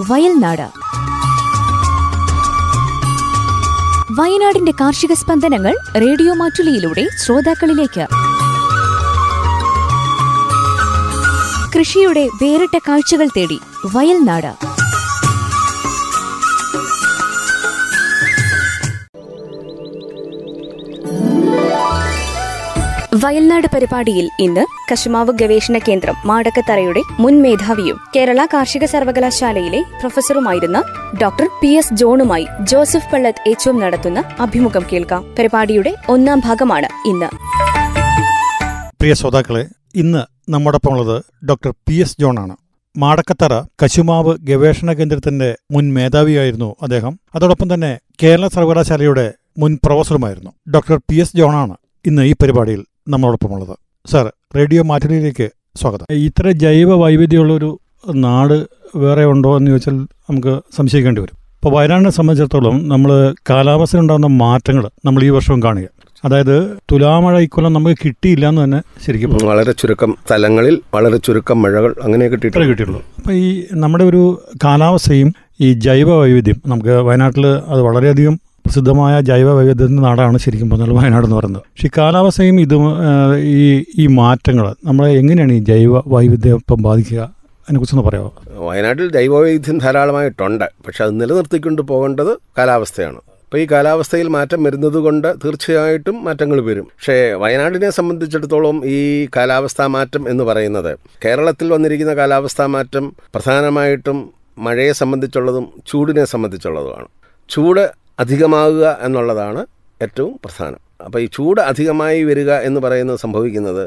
വയൽനാട്. വയനാടിന്റെ കാർഷിക സ്പന്ദനങ്ങൾ റേഡിയോ മാറ്റുലിയിലൂടെ ശ്രോതാക്കളിലേക്ക്. കൃഷിയുടെ വേറിട്ട കാഴ്ചകൾ തേടി വയൽനാട്. വയൽനാട് പരിപാടിയിൽ ഇന്ന് കശുമാവ് ഗവേഷണ കേന്ദ്രം മാടക്കത്തറയുടെ മുൻ മേധാവിയും കേരള കാർഷിക സർവകലാശാലയിലെ പ്രൊഫസറുമായിരുന്ന ഡോക്ടർ പി എസ് ജോണുമായി ജോസഫ് പള്ളത്ത് ഏച്ചോം നടത്തുന്ന അഭിമുഖം കേൾക്കാം. പരിപാടിയുടെ ഒന്നാം ഭാഗമാണ് ഇന്ന്. പ്രിയ ശ്രോതാക്കളെ ഇന്ന് നമ്മോടൊപ്പം ഉള്ളത് ഡോക്ടർ പി എസ് ജോണാണ്. മാടക്കത്തറ കശുമാവ് ഗവേഷണ കേന്ദ്രത്തിന്റെ മുൻ മേധാവിയായിരുന്നു അദ്ദേഹം. അതോടൊപ്പം തന്നെ കേരള സർവകലാശാലയുടെ മുൻ പ്രൊഫസറുമായിരുന്നു. ഡോക്ടർ പി എസ് ജോണാണ് ഇന്ന് ഈ പരിപാടിയിൽ നമ്മളോടൊപ്പമുള്ളത്. സാർ റേഡിയോ മാറ്റുലിയിലേക്ക് സ്വാഗതം. ഇത്ര ജൈവ വൈവിധ്യമുള്ളൊരു നാട് വേറെ ഉണ്ടോ എന്ന് ചോദിച്ചാൽ നമുക്ക് സംശയിക്കേണ്ടി വരും. ഇപ്പോൾ വയനാടിനെ സംബന്ധിച്ചിടത്തോളം നമ്മൾ കാലാവസ്ഥയിലുണ്ടാകുന്ന മാറ്റങ്ങൾ നമ്മൾ ഈ വർഷവും കാണുക. അതായത് തുലാമഴ ഇക്കൊല്ലം നമുക്ക് കിട്ടിയില്ല എന്ന് തന്നെ ശരിക്കും വളരെ ചുരുക്കം സ്ഥലങ്ങളിൽ വളരെ ചുരുക്കം മഴകൾ അങ്ങനെ ഇത്രേ കിട്ടിയിട്ടുണ്ട് കിട്ടിയുള്ളൂ. അപ്പോൾ ഈ നമ്മുടെ ഒരു കാലാവസ്ഥയും ഈ ജൈവ വൈവിധ്യം നമുക്ക് വയനാട്ടിൽ അത് വളരെയധികം പ്രസിദ്ധമായ ജൈവ വൈവിധ്യത്തിന്റെ നാടാണ് ശരിക്കും പറഞ്ഞാൽ വയനാട് എന്ന് പറയുന്നത്. പക്ഷേ ഈ കാലാവസ്ഥയും ഇതും ഈ ഈ മാറ്റങ്ങൾ നമ്മളെ എങ്ങനെയാണ് ഈ ജൈവ വൈവിധ്യം ഇപ്പം ബാധിക്കുക? അതിനെക്കുറിച്ചൊന്ന് പറയാമോ? വയനാട്ടിൽ ജൈവവൈവിധ്യം ധാരാളമായിട്ടുണ്ട്. പക്ഷെ അത് നിലനിർത്തിക്കൊണ്ട് പോകേണ്ടത് കാലാവസ്ഥയാണ്. അപ്പോൾ ഈ കാലാവസ്ഥയിൽ മാറ്റം വരുന്നത് കൊണ്ട് തീർച്ചയായിട്ടും മാറ്റങ്ങൾ വരും. പക്ഷേ വയനാടിനെ സംബന്ധിച്ചിടത്തോളം ഈ കാലാവസ്ഥാ മാറ്റം എന്ന് പറയുന്നത് കേരളത്തിൽ വന്നിരിക്കുന്ന കാലാവസ്ഥാ മാറ്റം പ്രധാനമായിട്ടും മഴയെ സംബന്ധിച്ചുള്ളതും ചൂടിനെ സംബന്ധിച്ചുള്ളതുമാണ്. ചൂട് അധികമാകുക എന്നുള്ളതാണ് ഏറ്റവും പ്രധാനം. അപ്പോൾ ഈ ചൂട് അധികമായി വരിക എന്ന് പറയുന്നത് സംഭവിക്കുന്നത്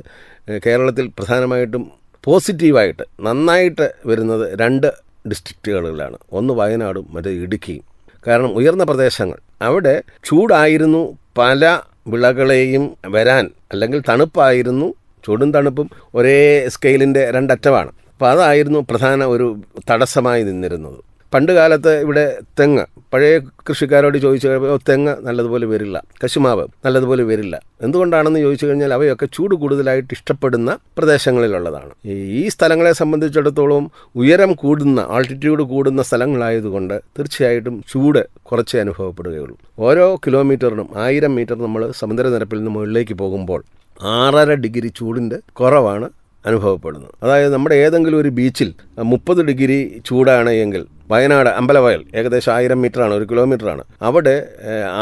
കേരളത്തിൽ പ്രധാനമായിട്ടും പോസിറ്റീവായിട്ട് നന്നായിട്ട് വരുന്നത് രണ്ട് ഡിസ്ട്രിക്റ്റുകളിലാണ്. ഒന്ന് വയനാടും മറ്റേ ഇടുക്കിയും. കാരണം ഉയർന്ന പ്രദേശങ്ങൾ. അവിടെ ചൂടായിരുന്നു പല വിളകളെയും വരാൻ അല്ലെങ്കിൽ തണുപ്പായിരുന്നു ചൂടും തണുപ്പും ഒരേ സ്കെയിലിന്റെ രണ്ടറ്റമാണ്. അപ്പോൾ അതായിരുന്നു പ്രധാന ഒരു തടസ്സമായി നിന്നിരുന്നത്. പണ്ട് കാലത്ത് ഇവിടെ തെങ്ങ് പഴയ കൃഷിക്കാരോട് ചോദിച്ചു കഴിയുമ്പോൾ തെങ്ങ് നല്ലതുപോലെ വരില്ല കശുമാവ് നല്ലതുപോലെ വരില്ല. എന്തുകൊണ്ടാണെന്ന് ചോദിച്ചു കഴിഞ്ഞാൽ അവയൊക്കെ ചൂട് കൂടുതലായിട്ട് ഇഷ്ടപ്പെടുന്ന പ്രദേശങ്ങളിലുള്ളതാണ്. ഈ- സ്ഥലങ്ങളെ സംബന്ധിച്ചിടത്തോളം ഉയരം കൂടുന്ന ആൾട്ടിറ്റ്യൂഡ് കൂടുന്ന സ്ഥലങ്ങളായതുകൊണ്ട് തീർച്ചയായിട്ടും ചൂട് കുറച്ചേ അനുഭവപ്പെടുകയുള്ളൂ. ഓരോ കിലോമീറ്ററിനും ആയിരം മീറ്റർ നമ്മൾ സമുദ്രനിരപ്പിൽ നിന്ന് മുകളിലേക്ക് പോകുമ്പോൾ ആറര ഡിഗ്രി ചൂടിന്റെ കുറവാണ് അനുഭവപ്പെടുന്നത് അതായത് നമ്മുടെ ഏതെങ്കിലും ഒരു ബീച്ചിൽ മുപ്പത് ഡിഗ്രി ചൂടാണ് എങ്കിൽ വയനാട് അമ്പലവയൽ ഏകദേശം ആയിരം മീറ്ററാണ് ഒരു കിലോമീറ്ററാണ്. അവിടെ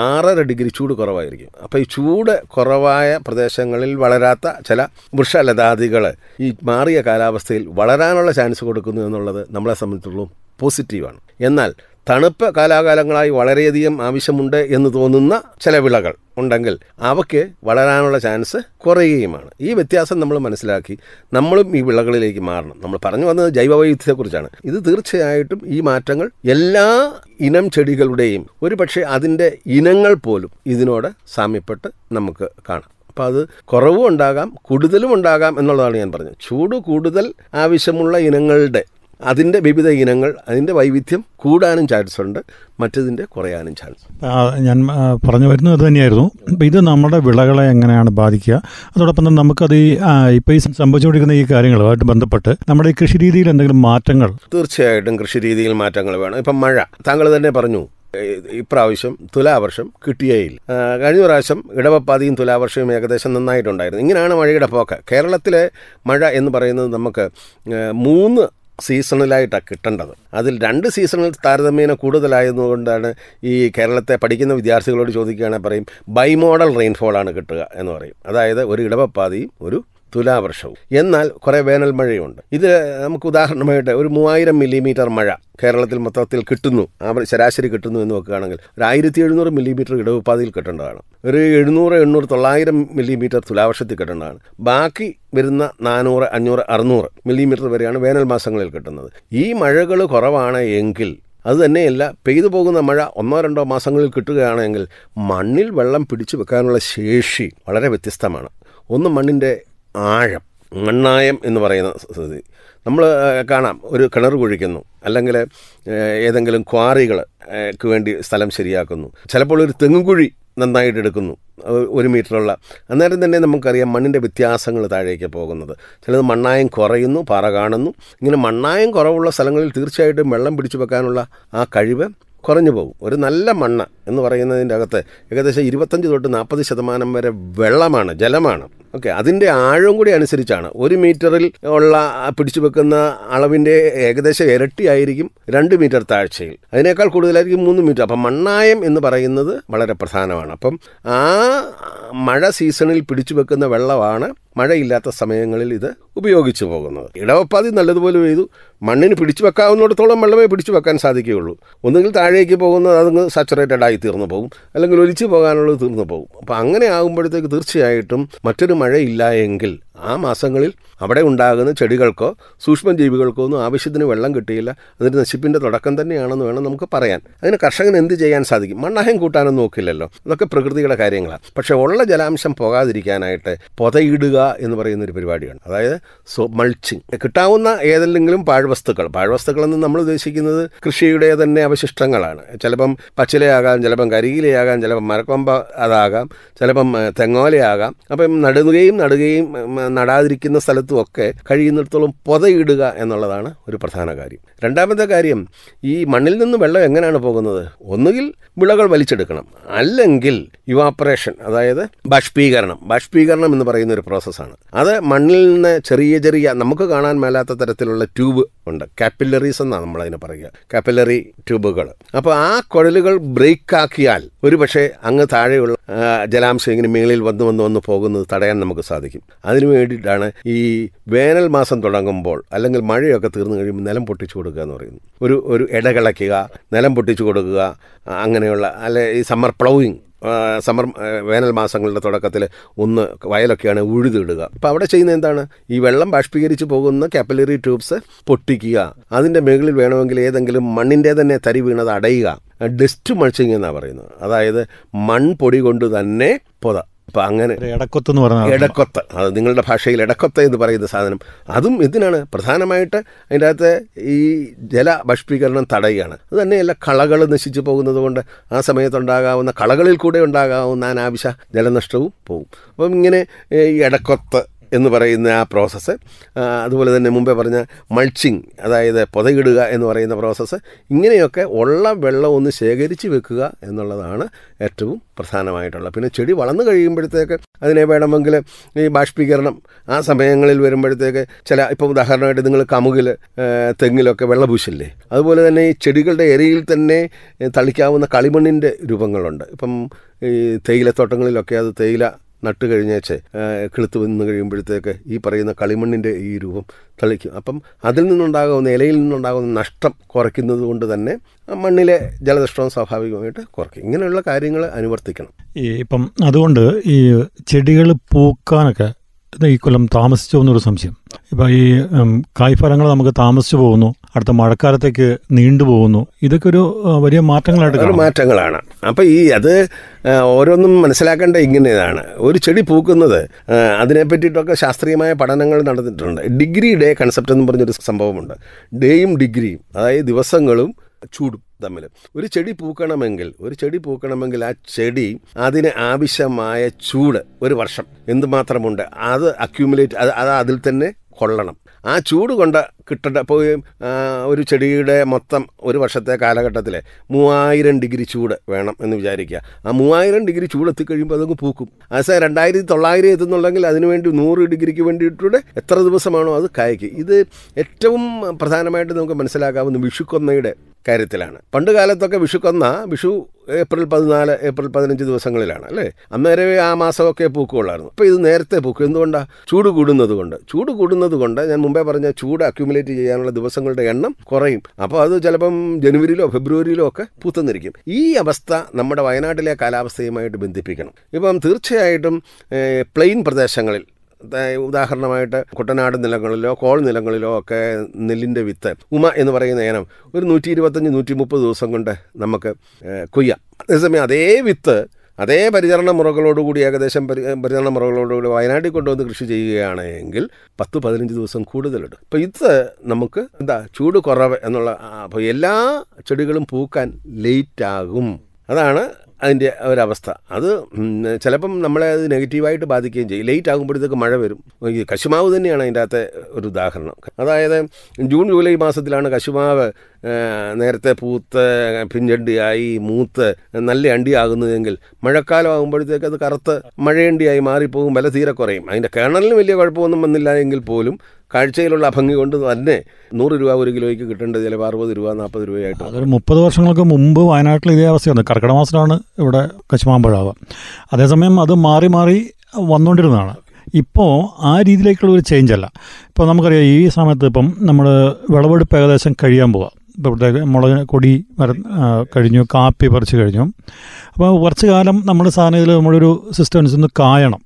ആറര ഡിഗ്രി ചൂട് കുറവായിരിക്കും. അപ്പോൾ ഈ ചൂട് കുറവായ പ്രദേശങ്ങളിൽ വളരാത്ത ചില വൃക്ഷലതാദികൾ ഈ മാറിയ കാലാവസ്ഥയിൽ വളരാനുള്ള ചാൻസ് കൊടുക്കുന്നു എന്നുള്ളത് നമ്മളെ സംബന്ധിച്ചിടത്തോളം പോസിറ്റീവാണ്. എന്നാൽ തണുപ്പ് കാലാകാലങ്ങളായി വളരെയധികം ആവശ്യമുണ്ട് എന്ന് തോന്നുന്ന ചില വിളകൾ ഉണ്ടെങ്കിൽ അവയ്ക്ക് വളരാനുള്ള ചാൻസ് കുറയുകയുമാണ്. ഈ വ്യത്യാസം നമ്മൾ മനസ്സിലാക്കി നമ്മളും ഈ വിളകളിലേക്ക് മാറണം. നമ്മൾ പറഞ്ഞു വന്നത് ജൈവവൈവിധ്യത്തെക്കുറിച്ചാണ്. ഇത് തീർച്ചയായിട്ടും ഈ മാറ്റങ്ങൾ എല്ലാ ഇനം ചെടികളുടെയും ഒരു പക്ഷേ അതിന്റെ ഇനങ്ങൾ പോലും ഇതിനോട് സാമ്യപ്പെട്ട് നമുക്ക് കാണാം. അപ്പോൾ അത് കുറവും ഉണ്ടാകാം കൂടുതലും ഉണ്ടാകാം എന്നുള്ളതാണ് ഞാൻ പറഞ്ഞത്. ചൂട് കൂടുതൽ ആവശ്യമുള്ള ഇനങ്ങളുടെ അതിന്റെ വിവിധ ഇനങ്ങൾ അതിന്റെ വൈവിധ്യം കൂടാനും ചാൻസ് ഉണ്ട് മറ്റതിന്റെ കുറയാനും ചാൻസ് ഞാൻ പറഞ്ഞു വരുന്നത് അത് തന്നെയായിരുന്നു. ഇത് നമ്മുടെ വിളകളെ എങ്ങനെയാണ് ബാധിക്കുക? അതോടൊപ്പം തന്നെ നമുക്കത് ഈ ഇപ്പോൾ ഈ സംഭവിച്ചുകൊണ്ടിരിക്കുന്ന ഈ കാര്യങ്ങളുമായിട്ട് ബന്ധപ്പെട്ട് നമ്മുടെ ഈ കൃഷി രീതിയിൽ എന്തെങ്കിലും മാറ്റങ്ങൾ? തീർച്ചയായിട്ടും കൃഷി രീതിയിൽ മാറ്റങ്ങൾ വേണം. ഇപ്പം മഴ താങ്കൾ തന്നെ പറഞ്ഞു ഇപ്രാവശ്യം തുലാവർഷം കിട്ടിയേയില്ല കഴിഞ്ഞ പ്രാവശ്യം ഇടവപ്പാതിയും തുലാവർഷവും ഏകദേശം നന്നായിട്ടുണ്ടായിരുന്നു. ഇങ്ങനെയാണ് മഴയുടെ പോക്ക്. കേരളത്തിലെ മഴ എന്ന് പറയുന്നത് നമുക്ക് മൂന്ന് സീസണിലായിട്ടാണ് കിട്ടേണ്ടത്. അതിൽ രണ്ട് സീസണിൽ താരതമ്യേന കൂടുതലായതുകൊണ്ടാണ് ഈ കേരളത്തെ പഠിക്കുന്ന വിദ്യാർത്ഥികളോട് ചോദിക്കുകയാണെങ്കിൽ പറയും ബൈമോഡൽ റെയിൻഫോളാണ് കിട്ടുക എന്ന് പറയും. അതായത് ഒരു ഇടവപ്പാതിയും ഒരു തുലാവർഷവും. എന്നാൽ കുറേ വേനൽ മഴയുണ്ട്. ഇത് നമുക്ക് ഉദാഹരണമായിട്ട് ഒരു മൂവായിരം മില്ലിമീറ്റർ മഴ കേരളത്തിൽ മൊത്തത്തിൽ കിട്ടുന്നു. ശരാശരി കിട്ടുന്നു എന്ന് നോക്കുകയാണെങ്കിൽ ഒരു ആയിരത്തി എഴുന്നൂറ് മില്ലിമീറ്റർ ഇടവപ്പാതിയിൽ കിട്ടേണ്ടതാണ്. ഒരു എഴുന്നൂറ് എണ്ണൂറ് തൊള്ളായിരം മില്ലിമീറ്റർ തുലാവർഷത്തിൽ കിട്ടേണ്ടതാണ്. ബാക്കി വരുന്ന നാനൂറ് അഞ്ഞൂറ് അറുന്നൂറ് മില്ലിമീറ്റർ വരെയാണ് വേനൽ മാസങ്ങളിൽ കിട്ടുന്നത്. ഈ മഴകൾ കുറവാണ് എങ്കിൽ അത് തന്നെയല്ല പെയ്തു പോകുന്ന മഴ ഒന്നോ രണ്ടോ മാസങ്ങളിൽ കിട്ടുകയാണെങ്കിൽ മണ്ണിൽ വെള്ളം പിടിച്ചു വെക്കാനുള്ള ശേഷി വളരെ വ്യത്യസ്തമാണ്. ഒന്ന് മണ്ണിന്റെ ആഴം മണ്ണായം എന്ന് പറയുന്ന സ്ഥിതി നമ്മൾ കാണാം. ഒരു കിണർ കുഴിക്കുന്നു. അല്ലെങ്കിൽ ഏതെങ്കിലും ക്വാറികൾക്ക് വേണ്ടി സ്ഥലം ശരിയാക്കുന്നു. ചിലപ്പോൾ ഒരു തെങ്ങുകുഴി നന്നായിട്ട് എടുക്കുന്നു. ഒരു മീറ്ററുള്ള. അന്നേരം തന്നെ നമുക്കറിയാം മണ്ണിന്റെ വ്യത്യാസങ്ങൾ താഴേക്ക് പോകുന്നത്. ചിലത് മണ്ണായം കുറയുന്നു പാറ കാണുന്നു. ഇങ്ങനെ മണ്ണായം കുറവുള്ള സ്ഥലങ്ങളിൽ തീർച്ചയായിട്ടും വെള്ളം പിടിച്ചു വെക്കാനുള്ള ആ കഴിവ് കുറഞ്ഞു പോകും. ഒരു നല്ല മണ്ണ് എന്ന് പറയുന്നതിന്റെ അകത്ത് ഏകദേശം ഇരുപത്തഞ്ച് തൊട്ട് നാൽപ്പത് ശതമാനം വരെ വെള്ളമാണ് ജലമാണ്. ഓക്കെ അതിന്റെ ആഴവും കൂടി അനുസരിച്ചാണ്. ഒരു മീറ്ററിൽ ഉള്ള പിടിച്ചു വെക്കുന്ന അളവിന്റെ ഏകദേശം ഇരട്ടിയായിരിക്കും രണ്ട് മീറ്റർ താഴ്ചയിൽ. അതിനേക്കാൾ കൂടുതലായിരിക്കും മൂന്ന് മീറ്റർ. അപ്പം മണ്ണായം എന്ന് പറയുന്നത് വളരെ പ്രധാനമാണ്. അപ്പം ആ മഴ സീസണിൽ പിടിച്ചു വെക്കുന്ന വെള്ളമാണ് മഴയില്ലാത്ത സമയങ്ങളിൽ ഇത് ഉപയോഗിച്ചു പോകുന്നത്. ഇടവപ്പാതി നല്ലതുപോലെ പെയ്തു മണ്ണിന് പിടിച്ചു വെക്കാവുന്നിടത്തോളം വെള്ളമേ പിടിച്ചു വെക്കാൻ സാധിക്കുകയുള്ളൂ. ഒന്നുകിൽ താഴേക്ക് പോകുന്നത് അതങ്ങ് സാച്ചുറേറ്റഡ് ആയി തീർന്നു പോകും. അല്ലെങ്കിൽ ഒലിച്ചു പോകാനുള്ളത് തീർന്നു പോകും. അപ്പോൾ അങ്ങനെ ആകുമ്പോഴത്തേക്ക് തീർച്ചയായിട്ടും മറ്റൊരു മഴയില്ല എങ്കിൽ ആ മാസങ്ങളിൽ അവിടെ ഉണ്ടാകുന്ന ചെടികൾക്കോ സൂക്ഷ്മജീവികൾക്കോ ഒന്നും ആവശ്യത്തിന് വെള്ളം കിട്ടിയില്ല. അതൊരു നശിപ്പിന്റെ തുടക്കം തന്നെയാണെന്ന് വേണം നമുക്ക് പറയാൻ. അതിന് കർഷകൻ എന്ത് ചെയ്യാൻ സാധിക്കും? മണ്ണാഹം കൂട്ടാനൊന്നും നോക്കില്ലല്ലോ. അതൊക്കെ പ്രകൃതിയുടെ കാര്യങ്ങളാണ് പക്ഷേ ഉള്ള ജലാംശം പോകാതിരിക്കാനായിട്ട് പൊതയിടുക എന്ന് പറയുന്ന ഒരു പരിപാടിയാണ്. അതായത് സോ മൾച്ചിങ് കിട്ടാവുന്ന ഏതെങ്കിലും പാഴ്വസ്തുക്കൾ. പാഴ്വസ്തുക്കളെന്ന് നമ്മൾ ഉദ്ദേശിക്കുന്നത് കൃഷിയുടെ തന്നെ അവശിഷ്ടങ്ങളാണ്. ചിലപ്പം പച്ചിലയാകാം ചിലപ്പം കരിയിലയാകാം ചിലപ്പം മരക്കൊമ്പ അതാകാം ചിലപ്പം തെങ്ങോലയാകാം. അപ്പം നടുകയും നടുകയും നടാതിരിക്കുന്ന സ്ഥലത്തുമൊക്കെ കഴിയുന്നിടത്തോളം പൊതയിടുക എന്നുള്ളതാണ് ഒരു പ്രധാന കാര്യം. രണ്ടാമത്തെ കാര്യം ഈ മണ്ണിൽ നിന്ന് വെള്ളം എങ്ങനെയാണ് പോകുന്നത്? ഒന്നുകിൽ വിളകൾ വലിച്ചെടുക്കണം അല്ലെങ്കിൽ ഇവാപ്പറേഷൻ അതായത് ബാഷ്പീകരണം. ബാഷ്പീകരണം എന്ന് പറയുന്ന ഒരു പ്രോസസ്സാണ് അത് മണ്ണിൽ നിന്ന് ചെറിയ ചെറിയ നമുക്ക് കാണാൻ മേലാത്ത തരത്തിലുള്ള ട്യൂബ് ഉണ്ട്. കാപ്പിലറീസ് എന്നാണ് നമ്മളതിനെ പറയുക. കാപ്പിലറി ട്യൂബുകൾ അപ്പോൾ ആ കുഴലുകൾ ബ്രേക്ക് ആക്കിയാൽ ഒരു പക്ഷേ അങ്ങ് താഴെയുള്ള ജലാംശം ഇങ്ങനെ മേളിൽ വന്ന് വന്ന് വന്ന് പോകുന്നത് തടയാൻ നമുക്ക് സാധിക്കും. അതിനു വേണ്ടിയിട്ടാണ് ഈ വേനൽ മാസം തുടങ്ങുമ്പോൾ അല്ലെങ്കിൽ മഴയൊക്കെ തീർന്നു കഴിയുമ്പോൾ നിലം പൊട്ടിച്ചു കൊടുക്കുക എന്ന് പറയുന്നു ഒരു ഒരു ഇടകിളയ്ക്കുക നിലം പൊട്ടിച്ചു കൊടുക്കുക അങ്ങനെയുള്ള അല്ലെ ഈ സമ്മർ പ്ലൗയിങ് സമ്മർ വേനൽ മാസങ്ങളുടെ തുടക്കത്തിൽ ഒന്ന് വയലൊക്കെയാണ് ഉഴുതിടുക. അപ്പോൾ അവിടെ ചെയ്യുന്നത് എന്താണ്? ഈ വെള്ളം ബാഷ്പീകരിച്ച് പോകുന്ന കാപ്പിലറി ട്യൂബ്സ് പൊട്ടിക്കുക. അതിന്റെ മുകളിൽ വേണമെങ്കിൽ ഏതെങ്കിലും മണ്ണിന്റെ തന്നെ തരി വീണത് അടയുക. ഡസ്റ്റ് മൾച്ചിങ് എന്നാണ് പറയുന്നത്. അതായത് മൺപൊടി കൊണ്ട് തന്നെ പൊത അപ്പം അങ്ങനെ ഇടക്കൊത്ത് എന്ന് പറഞ്ഞാൽ ഇടക്കൊത്ത് അത് നിങ്ങളുടെ ഭാഷയിൽ ഇടക്കൊത്ത എന്ന് പറയുന്ന സാധനം. അതും എന്തിനാണ് പ്രധാനമായിട്ട് അതിന്റെ അകത്ത് ഈ ജല ബാഷ്പീകരണം തടയുകയാണ്. അത് തന്നെയല്ല കളകൾ നശിച്ചു പോകുന്നത് കൊണ്ട് ആ സമയത്തുണ്ടാകാവുന്ന കളകളിൽ കൂടെ ഉണ്ടാകാവുന്ന അനാവശ്യ ജലനഷ്ടവും പോകും അപ്പം ഇങ്ങനെ ഈ ഇടക്കൊത്ത് എന്ന് പറയുന്ന ആ പ്രോസസ്സ് അതുപോലെ തന്നെ മുമ്പേ പറഞ്ഞ മൾച്ചിങ് അതായത് പൊതയിടുക എന്ന് പറയുന്ന പ്രോസസ്സ് ഇങ്ങനെയൊക്കെ ഉള്ള വെള്ളം ഒന്ന് ശേഖരിച്ച് വെക്കുക എന്നുള്ളതാണ് ഏറ്റവും പ്രധാനമായിട്ടുള്ളത് പിന്നെ ചെടി വളർന്നു കഴിയുമ്പോഴത്തേക്ക് അതിനെ വേണമെങ്കിൽ ഈ ബാഷ്പീകരണം ആ സമയങ്ങളിൽ വരുമ്പോഴത്തേക്ക് ചില ഇപ്പോൾ ഉദാഹരണമായിട്ട് നിങ്ങൾ കമുകിൽ തെങ്ങിലൊക്കെ വെള്ളപൂശില്ലേ? അതുപോലെ തന്നെ ഈ ചെടികളുടെ എരിയിൽ തന്നെ തളിക്കാവുന്ന കളിമണ്ണിന്റെ രൂപങ്ങളുണ്ട്. ഇപ്പം ഈ തേയിലത്തോട്ടങ്ങളിലൊക്കെ അത് തേയില നട്ട് കഴിഞ്ഞേച്ച് കിളുത്ത് വന്ന് കഴിയുമ്പോഴത്തേക്ക് ഈ പറയുന്ന കളിമണ്ണിന്റെ ഈ രൂപം തളിക്കും. അപ്പം അതിൽ നിന്നുണ്ടാകുന്ന ഇലയിൽ നിന്നുണ്ടാകുന്ന നഷ്ടം കുറയ്ക്കുന്നത് കൊണ്ട് തന്നെ മണ്ണിലെ ജലനഷ്ടവും സ്വാഭാവികമായിട്ട് കുറയ്ക്കും. ഇങ്ങനെയുള്ള കാര്യങ്ങൾ അനുവർത്തിക്കണം. ഈ ഇപ്പം അതുകൊണ്ട് ഈ ചെടികൾ പൂക്കാനൊക്കെ ഈ കൊല്ലം താമസിച്ചു എന്നൊരു സംശയം. ഇപ്പം ഈ കായ്ഫലങ്ങൾ നമുക്ക് താമസിച്ചു പോകുന്നു അടുത്ത മഴക്കാലത്തേക്ക് നീണ്ടുപോകുന്നു ഇതൊക്കെ ഒരു വലിയ മാറ്റങ്ങളായിട്ട് മാറ്റങ്ങളാണ്. അപ്പം ഈ അത് ഓരോന്നും മനസ്സിലാക്കേണ്ട ഇങ്ങനെയാണ്. ഒരു ചെടി പൂക്കുന്നത് അതിനെ പറ്റിയിട്ടൊക്കെ ശാസ്ത്രീയമായ പഠനങ്ങൾ നടന്നിട്ടുണ്ട്. ഡിഗ്രി ഡേ കൺസെപ്റ്റ് എന്ന് പറഞ്ഞൊരു സംഭവമുണ്ട്. ഡേയും ഡിഗ്രിയും അതായത് ദിവസങ്ങളും ചൂടും തമ്മിൽ ഒരു ചെടി പൂക്കണമെങ്കിൽ ഒരു ചെടി പൂക്കണമെങ്കിൽ ആ ചെടി അതിന് ആവശ്യമായ ചൂട് ഒരു വർഷം. എന്തുമാത്രമുണ്ട്? അത് അക്യൂമുലേറ്റ് അത് അത് അതിൽ തന്നെ കൊള്ളണം. ആ ചൂട് കൊണ്ട് കിട്ടേണ്ട. ഇപ്പോൾ ഒരു ചെടിയുടെ മൊത്തം ഒരു വർഷത്തെ കാലഘട്ടത്തിൽ മൂവായിരം ഡിഗ്രി ചൂട് വേണം എന്ന് വിചാരിക്കുക. ആ മൂവായിരം ഡിഗ്രി ചൂട് എത്തിക്കഴിയുമ്പോൾ അതങ്ങ് പൂക്കും. അത് രണ്ടായിരത്തി തൊള്ളായിരം എത്തുന്നുണ്ടെങ്കിൽ അതിനുവേണ്ടി നൂറ് ഡിഗ്രിക്ക് വേണ്ടിയിട്ടൂടെ എത്ര ദിവസമാണോ അത് കായ്ക്ക്. ഇത് ഏറ്റവും പ്രധാനമായിട്ട് നമുക്ക് മനസ്സിലാക്കാവുന്ന വിഷുക്കൊന്നയുടെ കാര്യത്തിലാണ്. പണ്ട് കാലത്തൊക്കെ വിഷുക്കൊന്ന വിഷു ഏപ്രിൽ പതിനാല് ഏപ്രിൽ പതിനഞ്ച് ദിവസങ്ങളിലാണ് അല്ലേ? അന്നേരമേ ആ മാസമൊക്കെ പൂക്കുള്ളായിരുന്നു അപ്പോൾ ഇത് നേരത്തെ പൂക്കും. എന്തുകൊണ്ടാണ് ചൂട് കൂടുന്നത് കൊണ്ട്. ചൂട് കൂടുന്നത് കൊണ്ട് ഞാൻ മുമ്പേ പറഞ്ഞ ചൂട് അക്യുമുലേറ്റ് ചെയ്യാനുള്ള ദിവസങ്ങളുടെ എണ്ണം കുറയും. അപ്പോൾ അത് ചിലപ്പം ജനുവരിയിലോ ഫെബ്രുവരിയിലോ ഒക്കെ പൂത്തുന്നിരിക്കും. ഈ അവസ്ഥ നമ്മുടെ വയനാട്ടിലെ കാലാവസ്ഥയുമായിട്ട് ബന്ധിപ്പിക്കണം. ഇപ്പം തീർച്ചയായിട്ടും പ്ലെയിൻ പ്രദേശങ്ങളിൽ ഉദാഹരണമായിട്ട് കുട്ടനാട് നിലങ്ങളിലോ കോൾ നിലങ്ങളിലോ ഒക്കെ നെല്ലിന്റെ വിത്ത് ഉമ എന്ന് പറയുന്ന ഇനം ഒരു നൂറ്റി ഇരുപത്തഞ്ച് നൂറ്റി മുപ്പത് ദിവസം കൊണ്ട് നമുക്ക് കൊയ്യാം. അതേസമയം അതേ വിത്ത് അതേ പരിചരണ മുറകളോടുകൂടി ഏകദേശം പരി പരിചരണ മുറകളോടുകൂടി വയനാട്ടിൽ കൊണ്ടുവന്ന് കൃഷി ചെയ്യുകയാണ് എങ്കിൽ പത്ത് പതിനഞ്ച് ദിവസം കൂടുതലുണ്ട്. അപ്പോൾ ഇത് നമുക്ക് എന്താ ചൂട് കുറവ് എന്നുള്ള അപ്പോൾ എല്ലാ ചെടികളും പൂക്കാൻ ലേറ്റാകും അതാണ് അതിന്റെ ഒരവസ്ഥ. അത് ചിലപ്പം നമ്മളെ അത് നെഗറ്റീവായിട്ട് ബാധിക്കുകയും ചെയ്യും. ലേറ്റ് ആകുമ്പോഴത്തേക്ക് മഴ വരും. കശുമാവ് തന്നെയാണ് അതിന്റെ അകത്തെ ഒരു ഉദാഹരണം. അതായത് ജൂൺ ജൂലൈ മാസത്തിലാണ് കശുമാവ് നേരത്തെ പൂത്ത് പിഞ്ചണ്ടിയായി മൂത്ത് നല്ല അണ്ടിയാകുന്നതെങ്കിൽ മഴക്കാലം ആകുമ്പോഴത്തേക്ക് അത് കറുത്ത് മഴയണ്ടിയായി മാറിപ്പോകും വില തീരെ കുറയും. അതിന്റെ കേണലിന് വലിയ കുഴപ്പമൊന്നും വന്നില്ല എങ്കിൽ പോലും കാഴ്ചയിലുള്ള അഭംഗി കൊണ്ട് തന്നെ നൂറ് രൂപ ഒരു കിലോയ്ക്ക് കിട്ടേണ്ടത് ചിലപ്പോൾ അറുപത് രൂപ നാൽപ്പത് രൂപയായിട്ട്. അതൊരു മുപ്പത് വർഷങ്ങൾക്ക് മുമ്പ് വയനാട്ടിൽ ഇതേ അവസ്ഥയാണ്. കർക്കിടക മാസത്തിലാണ് ഇവിടെ കശുമാമ്പഴാവുക. അതേസമയം അത് മാറി മാറി വന്നുകൊണ്ടിരുന്നതാണ്. ഇപ്പോൾ ആ രീതിയിലേക്കുള്ള ഒരു ചേഞ്ച് അല്ല. ഇപ്പോൾ നമുക്കറിയാം ഈ സമയത്ത് ഇപ്പം നമ്മൾ വിളവെടുപ്പ് ഏകദേശം കഴിയാൻ പോവാം. ഇപ്പോൾ ഇവിടുത്തെ മുളക് കൊടി വര കഴിഞ്ഞു കാപ്പി പറിച്ച് കഴിഞ്ഞു. അപ്പോൾ കുറച്ച് കാലം നമ്മൾ സാധനം ഇതിൽ നമ്മളൊരു സിസ്റ്റം അനുസരിച്ച് കായണം.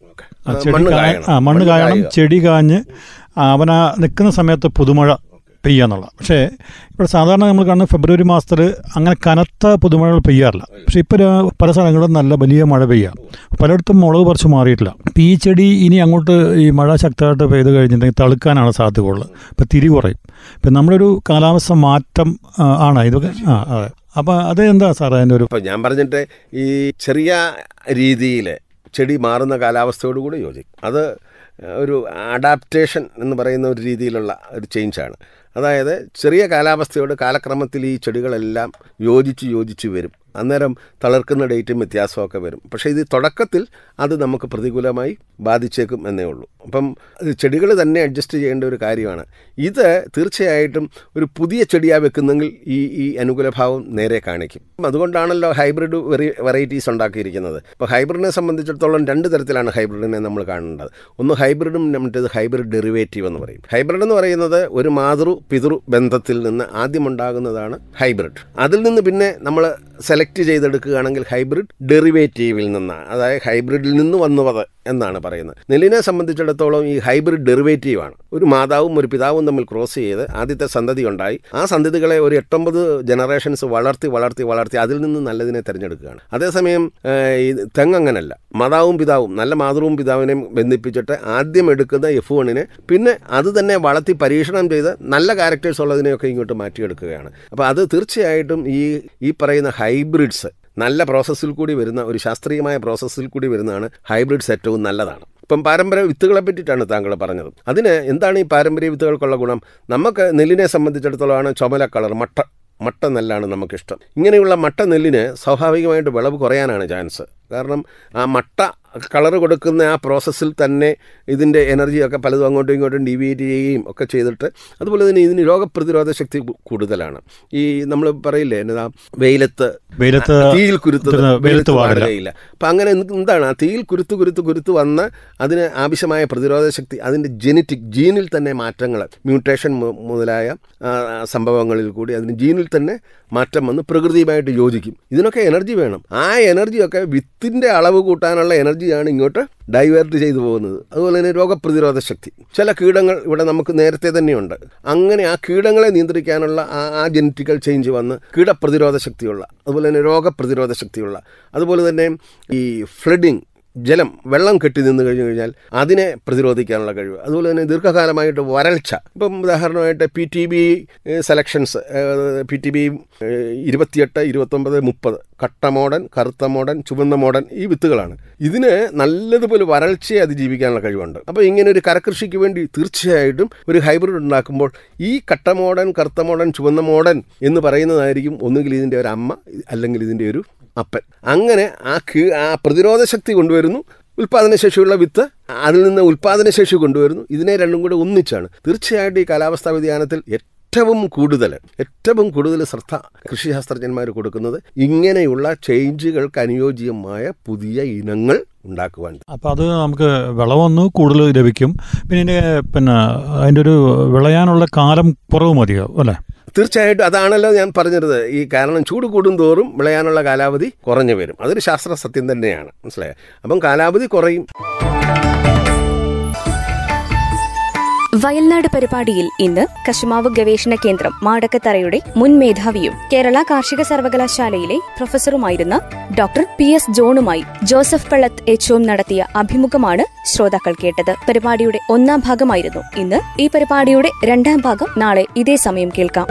ആ, ചെടി മണ്ണ് കായ- കായണം. ആ മണ്ണ് കായണം ചെടി കാഞ്ഞ് അവന നിൽക്കുന്ന സമയത്ത് പുതുമഴ പെയ്യാന്നുള്ള പക്ഷേ ഇപ്പോൾ സാധാരണ നമ്മൾ കാണുന്ന ഫെബ്രുവരി മാസത്തിൽ അങ്ങനെ കനത്ത പുതുമഴകൾ പെയ്യാറില്ല. പക്ഷേ ഇപ്പോൾ പല സ്ഥലങ്ങളിലും നല്ല വലിയ മഴ പെയ്യാം പലയിടത്തും മുളക് കുറച്ച് മാറിയിട്ടില്ല. അപ്പം ഈ ചെടി ഇനി അങ്ങോട്ട് ഈ മഴ ശക്തമായിട്ട് പെയ്ത് കഴിഞ്ഞിട്ടുണ്ടെങ്കിൽ തളുക്കാനാണ് സാധ്യത കൂടുതൽ. ഇപ്പം തിരി കുറയും. ഇപ്പം നമ്മളൊരു കാലാവസ്ഥ മാറ്റം ആണ്. ഇതൊക്കെ ആ അതെ. അപ്പോൾ അത് എന്താ സാറേ അതിന്റെ ഒരു ഇപ്പം ഞാൻ പറഞ്ഞിട്ട് ഈ ചെറിയ രീതിയിൽ ചെടി മാറുന്ന കാലാവസ്ഥയോട് കൂടി യോജിക്കും അത് ഒരു അഡാപ്റ്റേഷൻ എന്ന് പറയുന്ന ഒരു രീതിയിലുള്ള ഒരു ചേഞ്ചാണ് അതായത് ചെറിയ കാലാവസ്ഥയോട് കാലക്രമത്തിൽ ഈ ചെടികളെല്ലാം യോജിച്ച് യോജിച്ച് വരും. അന്നേരം തളർക്കുന്ന ഡേറ്റും വ്യത്യാസമൊക്കെ വരും. പക്ഷേ ഇത് തുടക്കത്തിൽ അത് നമുക്ക് പ്രതികൂലമായി ബാധിച്ചേക്കും എന്നേ ഉള്ളൂ. അപ്പം ചെടികൾ തന്നെ അഡ്ജസ്റ്റ് ചെയ്യേണ്ട ഒരു കാര്യമാണ്. ഇത് തീർച്ചയായിട്ടും ഒരു പുതിയ ചെടിയാണ് വെക്കുന്നെങ്കിൽ ഈ ഈ അനുകൂലഭാവം നേരെ കാണിക്കും. അതുകൊണ്ടാണല്ലോ ഹൈബ്രിഡ് വെറി വെറൈറ്റീസ് ഉണ്ടാക്കിയിരിക്കുന്നത്. ഇപ്പോൾ ഹൈബ്രിഡിനെ സംബന്ധിച്ചിടത്തോളം രണ്ട് തരത്തിലാണ് ഹൈബ്രിഡിനെ നമ്മൾ കാണേണ്ടത്. ഒന്ന് ഹൈബ്രിഡും മറ്റേത് ഹൈബ്രിഡ് ഡെറിവേറ്റീവ് എന്ന് പറയും. ഹൈബ്രിഡ് എന്ന് പറയുന്നത് ഒരു മാതൃ പിതൃ ബന്ധത്തിൽ നിന്ന് ആദ്യമുണ്ടാകുന്നതാണ് ഹൈബ്രിഡ്. അതിൽ നിന്ന് പിന്നെ നമ്മൾ സെലക്ട് ചെയ്തെടുക്കുകയാണെങ്കിൽ ഹൈബ്രിഡ് ഡെറിവേറ്റീവിൽ നിന്നാണ്. അതായത് ഹൈബ്രിഡിൽ നിന്ന് വന്നുവത് എന്നാണ് പറയുന്നത്. നെല്ലിനെ സംബന്ധിച്ചിടത്തോളം ഈ ഹൈബ്രിഡ് ഡെറിവേറ്റീവാണ്. ഒരു മാതാവും ഒരു പിതാവും തമ്മിൽ ക്രോസ് ചെയ്ത് ആദ്യത്തെ സന്തതി ഉണ്ടായി. ആ സന്തതികളെ ഒരു എട്ടൊമ്പത് ജനറേഷൻസ് വളർത്തി വളർത്തി വളർത്തി അതിൽ നിന്ന് നല്ലതിനെ തിരഞ്ഞെടുക്കുകയാണ്. അതേസമയം ഈ തെങ്ങ് മാതാവും പിതാവും നല്ല മാതൃവും പിതാവിനെയും ബന്ധിപ്പിച്ചിട്ട് ആദ്യം എടുക്കുന്ന എഫ് വണ്ണിനെ പിന്നെ അത് തന്നെ വളർത്തി പരീക്ഷണം ചെയ്ത് നല്ല ക്യാരക്ടേഴ്സ് ഉള്ളതിനെയൊക്കെ ഇങ്ങോട്ട് മാറ്റിയെടുക്കുകയാണ്. അപ്പോൾ അത് തീർച്ചയായിട്ടും ഈ ഈ പറയുന്ന ഹൈബ്രിഡ്സ്. നല്ല പ്രോസസ്സിൽ കൂടി വരുന്ന ഒരു ശാസ്ത്രീയമായ പ്രോസസ്സിൽ കൂടി വരുന്നതാണ് ഹൈബ്രിഡ്സ് ഏറ്റവും നല്ലതാണ്. ഇപ്പം പാരമ്പര്യ വിത്തുകളെ പറ്റിയിട്ടാണ് താങ്കൾ പറഞ്ഞത്. അതിന് എന്താണ് ഈ പാരമ്പര്യ വിത്തുകൾക്കുള്ള ഗുണം? നമുക്ക് നെല്ലിനെ സംബന്ധിച്ചിടത്തോളമാണ് ചുമല കളർ മട്ട മട്ട നെല്ലാണ് നമുക്കിഷ്ടം. ഇങ്ങനെയുള്ള മട്ട നെല്ലിന് സ്വാഭാവികമായിട്ട് വിളവ് കുറയാനാണ് ചാൻസ്. കാരണം ആ മട്ട കളർ കൊടുക്കുന്ന ആ പ്രോസസ്സിൽ തന്നെ ഇതിന്റെ എനർജിയൊക്കെ പലതും അങ്ങോട്ടും ഇങ്ങോട്ടും ഡീവിയേറ്റ് ചെയ്യുകയും ഒക്കെ ചെയ്തിട്ട് അതുപോലെ തന്നെ ഇതിന് രോഗപ്രതിരോധ ശക്തി കൂടുതലാണ്. ഈ നമ്മൾ പറയില്ലേ എന്നതാ വെയിലത്ത് വെയിലത്ത് തീയിൽ കുരുത്തത് വെയിലത്ത്. വാടുകയില്ല അപ്പം അങ്ങനെ എന്താണ് ആ തീയിൽ കുരുത്ത് കുരുത്ത് കുരുത്ത് വന്ന് അതിന് ആവശ്യമായ പ്രതിരോധ ശക്തി അതിന്റെ ജനറ്റിക് ജീനിൽ തന്നെ മാറ്റങ്ങൾ മ്യൂട്ടേഷൻ മുതലായ സംഭവങ്ങളിൽ കൂടി അതിന് ജീനിൽ തന്നെ മാറ്റം വന്ന് പ്രകൃതിയുമായിട്ട് യോജിക്കും. ഇതിനൊക്കെ എനർജി വേണം. ആ എനർജിയൊക്കെ വിത്തിന്റെ അളവ് കൂട്ടാനുള്ള എനർജിയാണ് ഇങ്ങോട്ട് ഡൈവേർട്ട് ചെയ്തു പോകുന്നത്. അതുപോലെ തന്നെ രോഗപ്രതിരോധ ശക്തി. ചില കീടങ്ങൾ ഇവിടെ നമുക്ക് നേരത്തെ തന്നെയുണ്ട്. അങ്ങനെ ആ കീടങ്ങളെ നിയന്ത്രിക്കാനുള്ള ആ ആ ജനറ്റിക്കൽ ചേഞ്ച് വന്ന് കീടപ്രതിരോധ ശക്തിയുള്ള അതുപോലെ തന്നെ രോഗപ്രതിരോധ ശക്തിയുള്ള അതുപോലെ തന്നെ ഈ ഫ്ലഡിങ് ജലം വെള്ളം കെട്ടി നിന്ന് കഴിഞ്ഞു കഴിഞ്ഞാൽ അതിനെ പ്രതിരോധിക്കാനുള്ള കഴിവ്. അതുപോലെ തന്നെ ദീർഘകാലമായിട്ട് വരൾച്ച. ഇപ്പം ഉദാഹരണമായിട്ട് P T B selections P T B ഇരുപത്തിയെട്ട് ഇരുപത്തൊമ്പത് മുപ്പത്. കട്ട മോഡൻ കറുത്ത മോഡൻ ചുവന്ന മോഡൻ ഈ വിത്തുകളാണ്. ഇതിന് നല്ലതുപോലെ വരൾച്ചയെ അതിജീവിക്കാനുള്ള കഴിവുണ്ട്. അപ്പോൾ ഇങ്ങനെ ഒരു കരകൃഷിക്ക് വേണ്ടി തീർച്ചയായിട്ടും ഒരു ഹൈബ്രിഡ് ഉണ്ടാക്കുമ്പോൾ ഈ കട്ട മോഡൻ കറുത്ത മോഡൻ ചുവന്ന മോഡൻ എന്ന് പറയുന്നതായിരിക്കും ഒന്നുകിൽ ഇതിന്റെ ഒരു അമ്മ അല്ലെങ്കിൽ ഇതിന്റെ ഒരു അപ്പൻ. അങ്ങനെ ആ പ്രതിരോധ ശക്തി കൊണ്ടുവരുന്നു ഉൽപ്പാദനശേഷിയുള്ള വിത്ത് അതിൽ നിന്ന് ഉൽപാദനശേഷി കൊണ്ടുവരുന്നു. ഇതിനെ രണ്ടും കൂടെ ഒന്നിച്ചാണ്. തീർച്ചയായിട്ടും ഈ കാലാവസ്ഥാ വ്യതിയാനത്തിൽ ഏറ്റവും കൂടുതൽ ഏറ്റവും കൂടുതൽ ശ്രദ്ധ കൃഷിശാസ്ത്രജ്ഞന്മാർ കൊടുക്കുന്നത് ഇങ്ങനെയുള്ള ചേഞ്ചുകൾക്ക് അനുയോജ്യമായ പുതിയ ഇനങ്ങൾ ഉണ്ടാക്കുവാൻ. അപ്പോൾ അത് നമുക്ക് വിളവൊന്ന് കൂടുതൽ ലഭിക്കും. പിന്നെ പിന്നെ അതിന്റെ ഒരു വിളയാനുള്ള കാലം കുറവ് മതിയാവും അല്ലേ? തീർച്ചയായിട്ടും അതാണല്ലോ ഞാൻ പറഞ്ഞത്. ഈ കാരണം ചൂട് കൂടുന്തോറും വിളയാനുള്ള കാലാവധി കുറഞ്ഞു വരും. അതൊരു ശാസ്ത്ര സത്യം തന്നെയാണ്. മനസ്സിലായോ? അപ്പം കാലാവധി കുറയും. വയൽനാട് പരിപാടിയിൽ ഇന്ന് കശുമാവ് ഗവേഷണ കേന്ദ്രം മാടക്കത്തറയുടെ മുൻ മേധാവിയും കേരള കാർഷിക സർവകലാശാലയിലെ പ്രൊഫസറുമായിരുന്ന ഡോക്ടർ പി എസ് ജോണുമായി ജോസഫ് പള്ളത്ത് എച്ചോം നടത്തിയ അഭിമുഖമാണ് ശ്രോതാക്കൾ കേട്ടത്. പരിപാടിയുടെ ഒന്നാം ഭാഗമായിരുന്നു ഇന്ന്. ഈ പരിപാടിയുടെ രണ്ടാം ഭാഗം നാളെ ഇതേ സമയം കേൾക്കാം.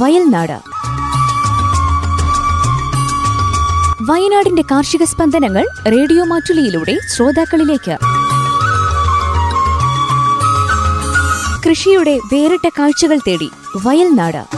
വയൽനാട്. വയനാടിന്റെ കാർഷിക സ്പന്ദനങ്ങൾ റേഡിയോ മാറ്റുലിയിലൂടെ ശ്രോതാക്കളിലേക്ക് കൃഷിയുടെ വേറിട്ട കാഴ്ചകൾ തേടി വയൽനാട്.